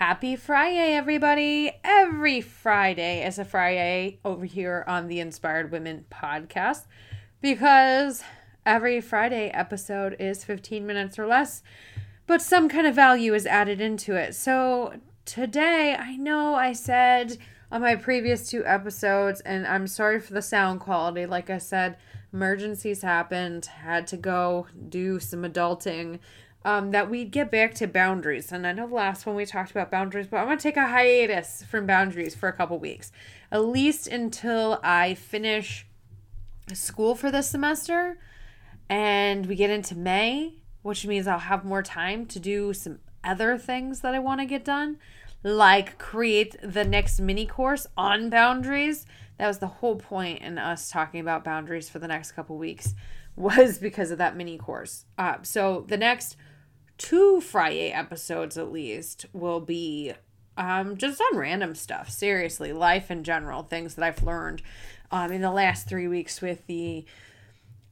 Happy Friday, everybody. Every Fri-YAY is a Friday over here on the Inspired Women podcast because every Friday episode is 15 minutes or less, but some kind of value is added into it. So today, I know I said on my previous two episodes, and I'm sorry for the sound quality. Like I said, emergencies happened, had to go do some adulting um, that we get back to boundaries. And I know the last one we talked about boundaries, but I'm going to take a hiatus from boundaries for a couple weeks, at least until I finish school for this semester and we get into May, which means I'll have more time to do some other things that I want to get done, like create the next mini course on boundaries. That was the whole point in us talking about boundaries for the next couple weeks was because of that mini course. Uh, so the next two Friday episodes at least will be um, just on random stuff. Seriously, life in general, things that I've learned um, in the last three weeks with the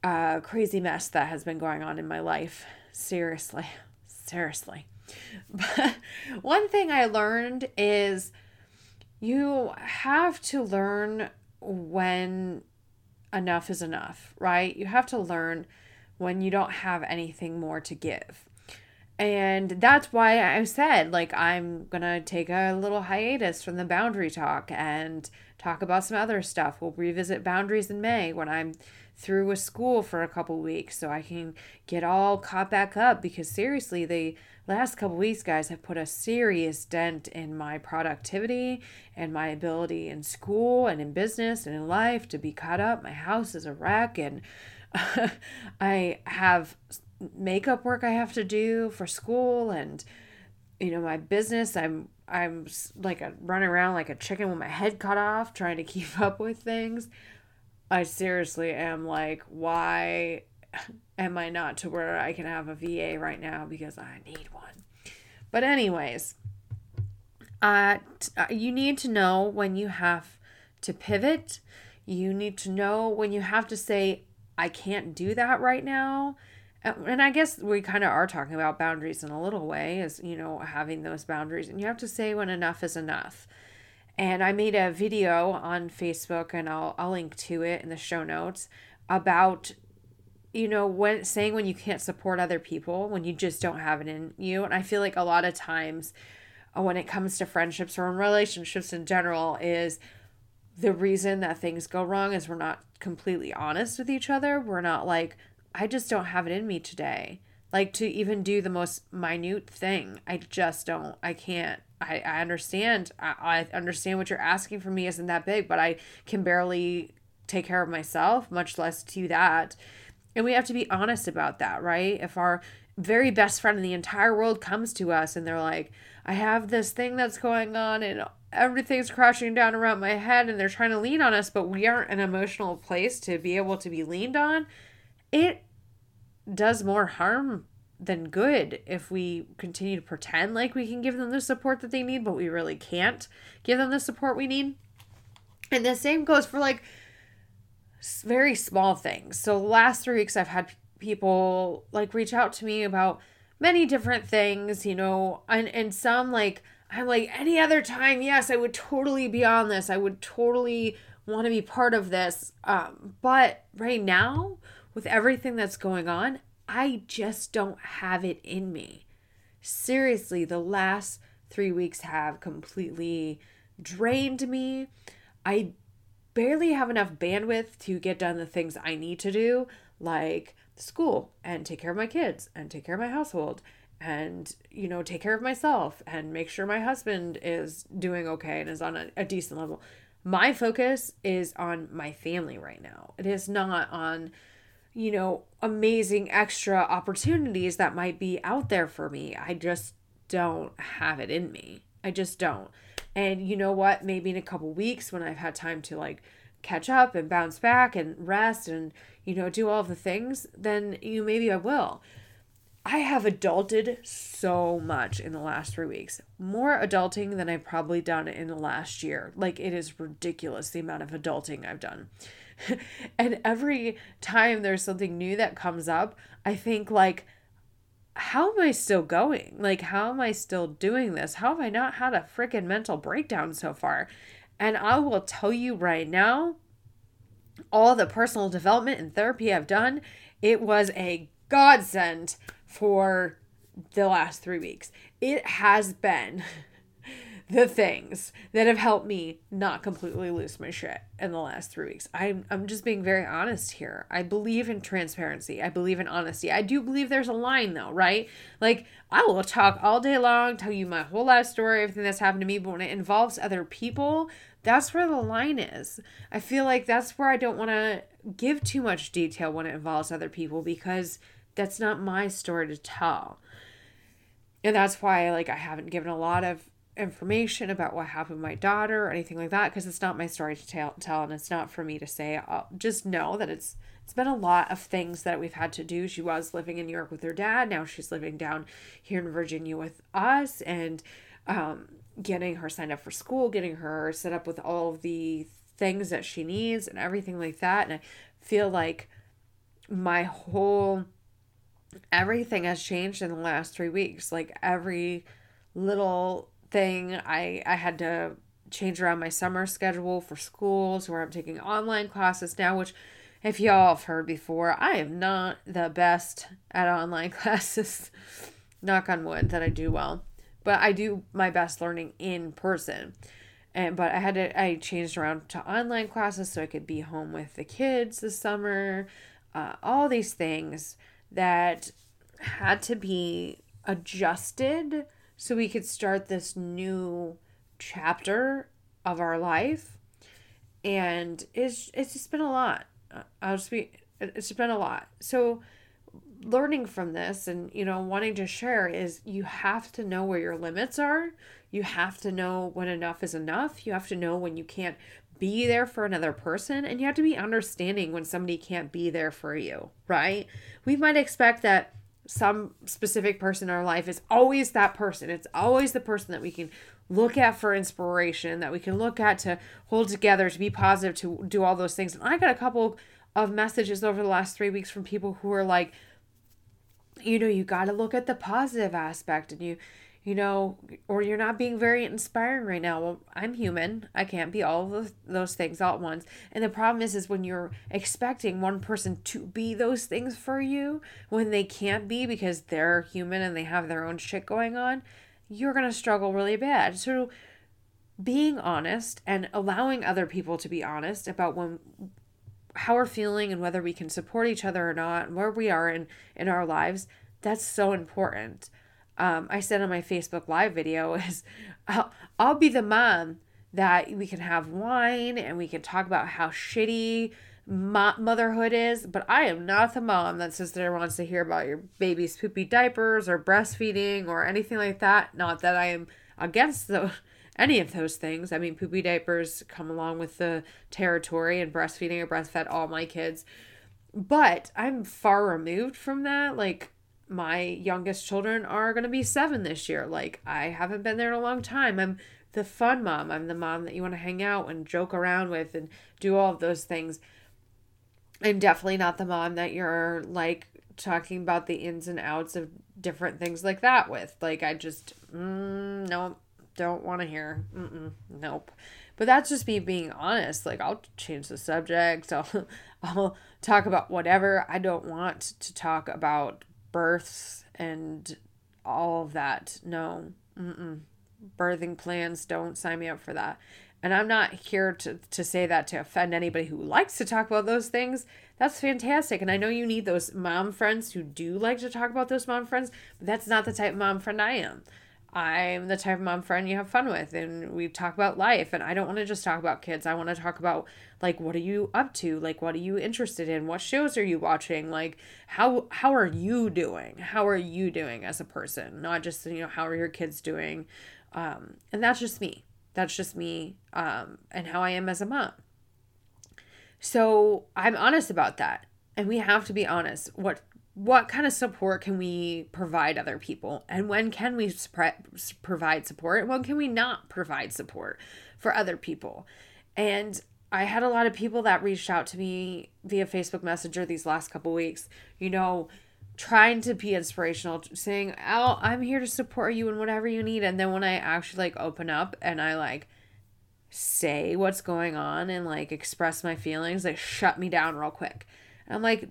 uh, crazy mess that has been going on in my life. Seriously, seriously. But one thing I learned is you have to learn when enough is enough, right? You have to learn when you don't have anything more to give. And that's why I said, like, I'm to take a little hiatus from the boundary talk and talk about some other stuff. We'll revisit boundaries in May when I'm through with school for a couple weeks so I can get all caught back up because seriously, the last couple weeks, guys, have put a serious dent in my productivity and my ability in school and in business and in life to be caught up. My house is a wreck and I have makeup work I have to do for school and you know my business I'm I'm like a running around like a chicken with my head cut off trying to keep up with things. I seriously am like why am I not to where I can have a VA right now because I need one. But anyways, uh, you need to know when you have to pivot. You need to know when you have to say I can't do that right now and I guess we kind of are talking about boundaries in a little way, is, you know, having those boundaries. And you have to say when enough is enough. And I made a video on Facebook, and I'll, I'll link to it in the show notes about, you know, when saying when you can't support other people, when you just don't have it in you. And I feel like a lot of times uh, when it comes to friendships or in relationships in general, is the reason that things go wrong is we're not completely honest with each other. We're not like, I just don't have it in me today. Like to even do the most minute thing. I just don't. I can't. I, I understand. I, I understand what you're asking from me isn't that big, but I can barely take care of myself, much less do that. And we have to be honest about that, right? If our very best friend in the entire world comes to us and they're like, I have this thing that's going on and everything's crashing down around my head and they're trying to lean on us, but we aren't an emotional place to be able to be leaned on, it does more harm than good if we continue to pretend like we can give them the support that they need, but we really can't give them the support we need. And the same goes for like very small things. So, last three weeks, I've had people like reach out to me about many different things, you know, and, and some like, I'm like, any other time, yes, I would totally be on this. I would totally want to be part of this. Um, but right now, with everything that's going on, I just don't have it in me. Seriously, the last three weeks have completely drained me. I barely have enough bandwidth to get done the things I need to do, like school and take care of my kids and take care of my household and you know take care of myself and make sure my husband is doing okay and is on a, a decent level my focus is on my family right now it is not on you know, amazing extra opportunities that might be out there for me. I just don't have it in me. I just don't. And you know what? Maybe in a couple weeks when I've had time to like catch up and bounce back and rest and, you know, do all the things, then you maybe I will. I have adulted so much in the last three weeks. More adulting than I've probably done in the last year. Like, it is ridiculous the amount of adulting I've done. and every time there's something new that comes up, I think, like, how am I still going? Like, how am I still doing this? How have I not had a freaking mental breakdown so far? And I will tell you right now, all the personal development and therapy I've done, it was a godsend for the last three weeks. It has been the things that have helped me not completely lose my shit in the last three weeks. I'm, I'm just being very honest here. I believe in transparency. I believe in honesty. I do believe there's a line though, right? Like, I will talk all day long, tell you my whole life story, everything that's happened to me, but when it involves other people, that's where the line is. I feel like that's where I don't want to give too much detail when it involves other people because that's not my story to tell. And that's why like I haven't given a lot of information about what happened to my daughter or anything like that because it's not my story to tell, tell and it's not for me to say. I'll just know that it's it's been a lot of things that we've had to do. She was living in New York with her dad. Now she's living down here in Virginia with us and um, getting her signed up for school, getting her set up with all of the things that she needs and everything like that. And I feel like my whole everything has changed in the last three weeks. Like every little thing, I I had to change around my summer schedule for school to where I'm taking online classes now, which if y'all have heard before, I am not the best at online classes. Knock on wood that I do well. But I do my best learning in person. And but I had to I changed around to online classes so I could be home with the kids this summer. Uh, all these things that had to be adjusted so we could start this new chapter of our life. And it's it's just been a lot. Uh, I'll just be it's been a lot. So learning from this and you know wanting to share is you have to know where your limits are. You have to know when enough is enough. You have to know when you can't be there for another person. And you have to be understanding when somebody can't be there for you, right? We might expect that some specific person in our life is always that person. It's always the person that we can look at for inspiration, that we can look at to hold together, to be positive, to do all those things. And I got a couple of messages over the last three weeks from people who are like, you know, you got to look at the positive aspect and you you know, or you're not being very inspiring right now. Well, I'm human. I can't be all of those things all at once. And the problem is, is when you're expecting one person to be those things for you when they can't be because they're human and they have their own shit going on, you're going to struggle really bad. So, being honest and allowing other people to be honest about when how we're feeling and whether we can support each other or not and where we are in in our lives that's so important um, I said on my Facebook Live video is I'll, I'll be the mom that we can have wine and we can talk about how shitty mo- motherhood is, but I am not the mom that sits there wants to hear about your baby's poopy diapers or breastfeeding or anything like that. Not that I am against the any of those things. I mean, poopy diapers come along with the territory, and breastfeeding. I breastfed all my kids, but I'm far removed from that. Like my youngest children are going to be seven this year. Like, I haven't been there in a long time. I'm the fun mom. I'm the mom that you want to hang out and joke around with and do all of those things. I'm definitely not the mom that you're like talking about the ins and outs of different things like that with. Like, I just, mm, no, don't want to hear. Mm-mm, nope. But that's just me being honest. Like, I'll change the subject. I'll, I'll talk about whatever. I don't want to talk about births and all of that. No, mm-mm. birthing plans, don't sign me up for that. And I'm not here to, to say that to offend anybody who likes to talk about those things. That's fantastic. And I know you need those mom friends who do like to talk about those mom friends, but that's not the type of mom friend I am. I'm the type of mom friend you have fun with and we talk about life and I don't want to just talk about kids. I want to talk about like what are you up to? Like what are you interested in? What shows are you watching? Like how how are you doing? How are you doing as a person? Not just you know how are your kids doing? Um and that's just me. That's just me um and how I am as a mom. So I'm honest about that. And we have to be honest. What what kind of support can we provide other people? And when can we provide support? And when can we not provide support for other people? And i had a lot of people that reached out to me via facebook messenger these last couple weeks you know trying to be inspirational saying oh i'm here to support you in whatever you need. And then when i actually like open up and i like say what's going on and like express my feelings they shut me down real quick. I'm like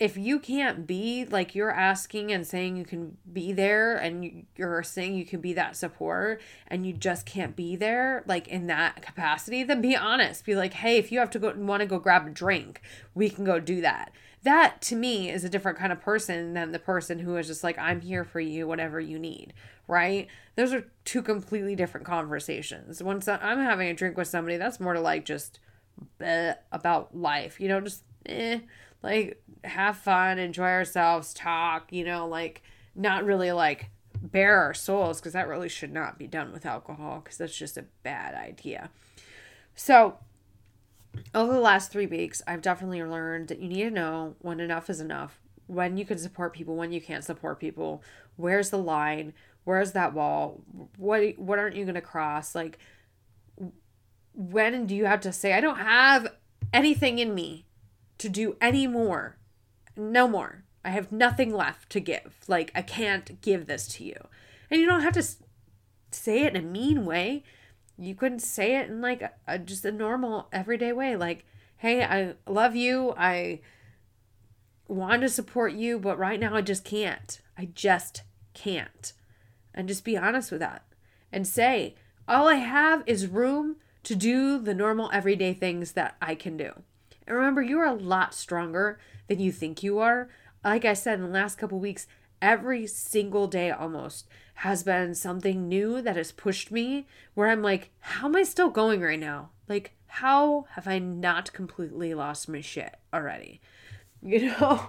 if you can't be like you're asking and saying you can be there and you're saying you can be that support and you just can't be there like in that capacity then be honest. Be like hey if you have to go want to go grab a drink we can go do that. That to me is a different kind of person than the person who is just like i'm here for you whatever you need right? Those are two completely different conversations. Once i'm having a drink with somebody that's more to like just about life you know just eh like have fun, enjoy ourselves, talk, you know, like not really like bare our souls because that really should not be done with alcohol because that's just a bad idea. So, over the last three weeks, I've definitely learned that you need to know when enough is enough, when you can support people, when you can't support people, where's the line, where's that wall, what what aren't you going to cross, like when do you have to say I don't have anything in me to do any more. No more. I have nothing left to give. Like, I can't give this to you. And you don't have to say it in a mean way. You could say it in like a, a, just a normal, everyday way. Like, hey, I love you. I want to support you, but right now I just can't. I just can't. And just be honest with that. And say, all I have is room to do the normal everyday things that I can do. And remember, you are a lot stronger than you think you are. Like I said in the last couple weeks, every single day almost has been something new that has pushed me where I'm like, how am I still going right now? Like, how have I not completely lost my shit already? You know?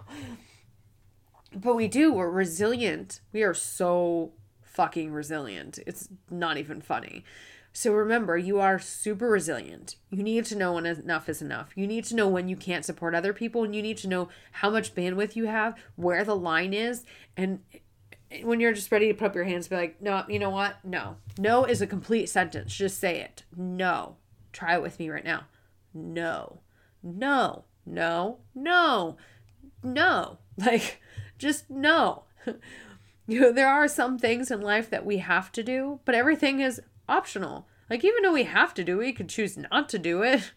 But we do. We're resilient. We are so fucking resilient. It's not even funny. So remember, you are super resilient. You need to know when enough is enough. You need to know when you can't support other people, and you need to know how much bandwidth you have, where the line is, and when you're just ready to put up your hands, be like, no, you know what? No. No is a complete sentence. Just say it. No. Try it with me right now. No. No. No. No. No. Like, just no. you know, there are some things in life that we have to do, but everything is optional. Like, even though we have to do it, we could choose not to do it.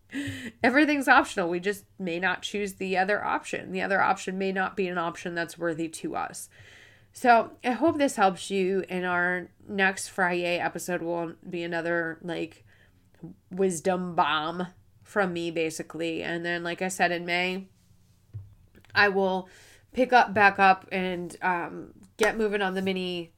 Everything's optional. We just may not choose the other option. The other option may not be an option that's worthy to us. So, I hope this helps you. In our next Friday episode, will be another like wisdom bomb from me, basically. And then, like I said, in May, I will pick up back up and um, get moving on the mini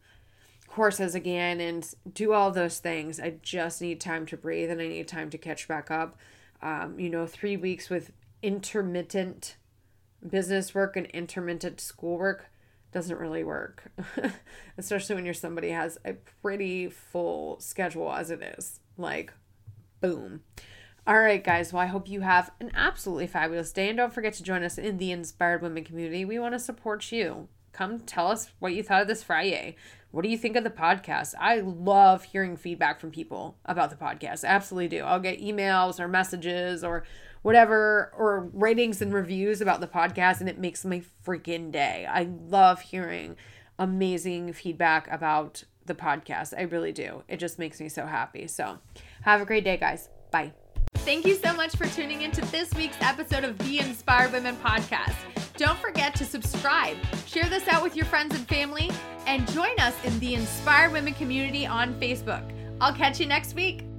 courses again and do all those things. I just need time to breathe and I need time to catch back up. Um, you know, three weeks with intermittent business work and intermittent schoolwork doesn't really work, especially when you're somebody has a pretty full schedule as it is. Like, boom. All right, guys. Well, I hope you have an absolutely fabulous day. And don't forget to join us in the Inspired Women community. We want to support you. Come tell us what you thought of this Friday. What do you think of the podcast? I love hearing feedback from people about the podcast. absolutely do. I'll get emails or messages or whatever or ratings and reviews about the podcast and it makes my freaking day. I love hearing amazing feedback about the podcast. I really do. It just makes me so happy. So, have a great day, guys. Bye. Thank you so much for tuning into this week's episode of the Inspired Women podcast. Don't forget to subscribe, share this out with your friends and family, and join us in the Inspire Women community on Facebook. I'll catch you next week.